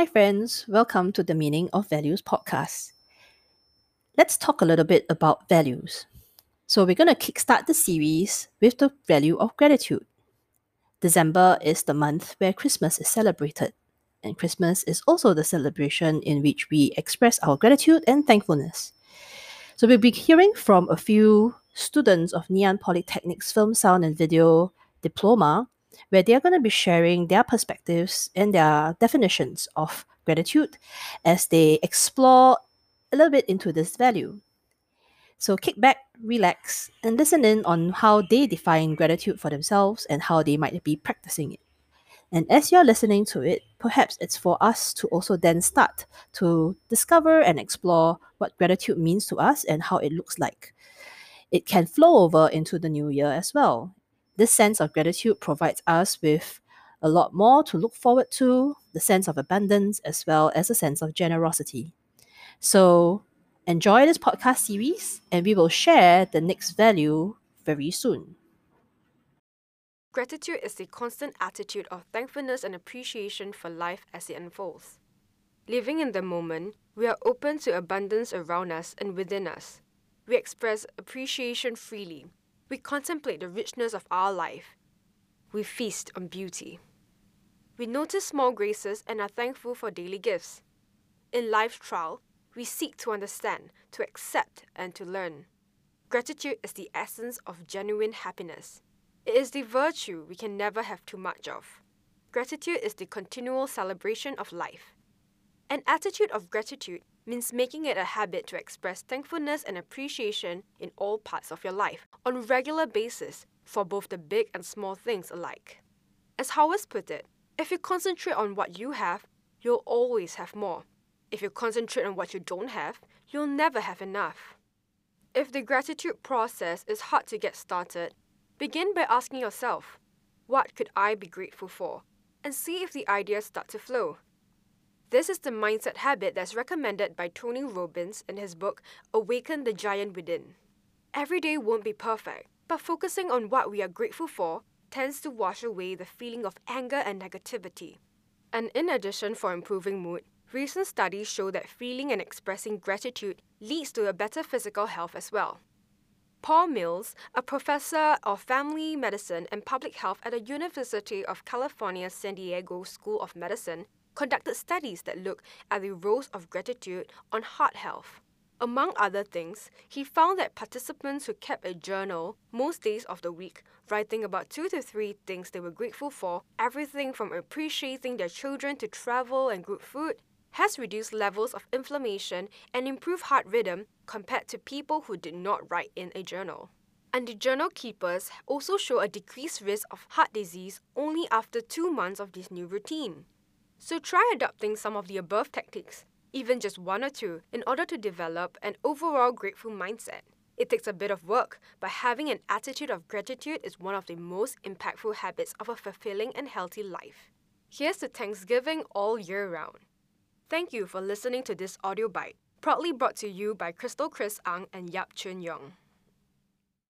Hi, friends. Welcome to the Meaning of Values podcast. Let's talk a little bit about values. So, we're going to kickstart the series with the value of gratitude. December is the month where Christmas is celebrated, and Christmas is also the celebration in which we express our gratitude and thankfulness. So, we'll be hearing from a few students of Ann Polytechnic's Film, Sound, and Video diploma where they're going to be sharing their perspectives and their definitions of gratitude as they explore a little bit into this value. So kick back, relax, and listen in on how they define gratitude for themselves and how they might be practicing it. And as you're listening to it, perhaps it's for us to also then start to discover and explore what gratitude means to us and how it looks like. It can flow over into the new year as well. This sense of gratitude provides us with a lot more to look forward to, the sense of abundance, as well as a sense of generosity. So, enjoy this podcast series, and we will share the next value very soon. Gratitude is the constant attitude of thankfulness and appreciation for life as it unfolds. Living in the moment, we are open to abundance around us and within us. We express appreciation freely, we contemplate the richness of our life. We feast on beauty. We notice small graces and are thankful for daily gifts. In life's trial, we seek to understand, to accept, and to learn. Gratitude is the essence of genuine happiness. It is the virtue we can never have too much of. Gratitude is the continual celebration of life. An attitude of gratitude means making it a habit to express thankfulness and appreciation in all parts of your life on a regular basis for both the big and small things alike. As Howard put it, if you concentrate on what you have, you'll always have more. If you concentrate on what you don't have, you'll never have enough. If the gratitude process is hard to get started, begin by asking yourself, what could I be grateful for? And see if the ideas start to flow. This is the mindset habit that's recommended by Tony Robbins in his book Awaken the Giant Within. Every day won't be perfect, but focusing on what we are grateful for tends to wash away the feeling of anger and negativity. And in addition, for improving mood, recent studies show that feeling and expressing gratitude leads to a better physical health as well. Paul Mills, a professor of family medicine and public health at the University of California San Diego School of Medicine, conducted studies that look at the roles of gratitude on heart health. Among other things, he found that participants who kept a journal most days of the week, writing about two to three things they were grateful for, everything from appreciating their children to travel and good food, has reduced levels of inflammation and improved heart rhythm compared to people who did not write in a journal. And the journal keepers also show a decreased risk of heart disease only after two months of this new routine. So try adopting some of the above tactics, even just one or two, in order to develop an overall grateful mindset. It takes a bit of work, but having an attitude of gratitude is one of the most impactful habits of a fulfilling and healthy life. Here's to Thanksgiving all year round. Thank you for listening to this audio bite, proudly brought to you by Crystal Chris Ang and Yap Chun Yong.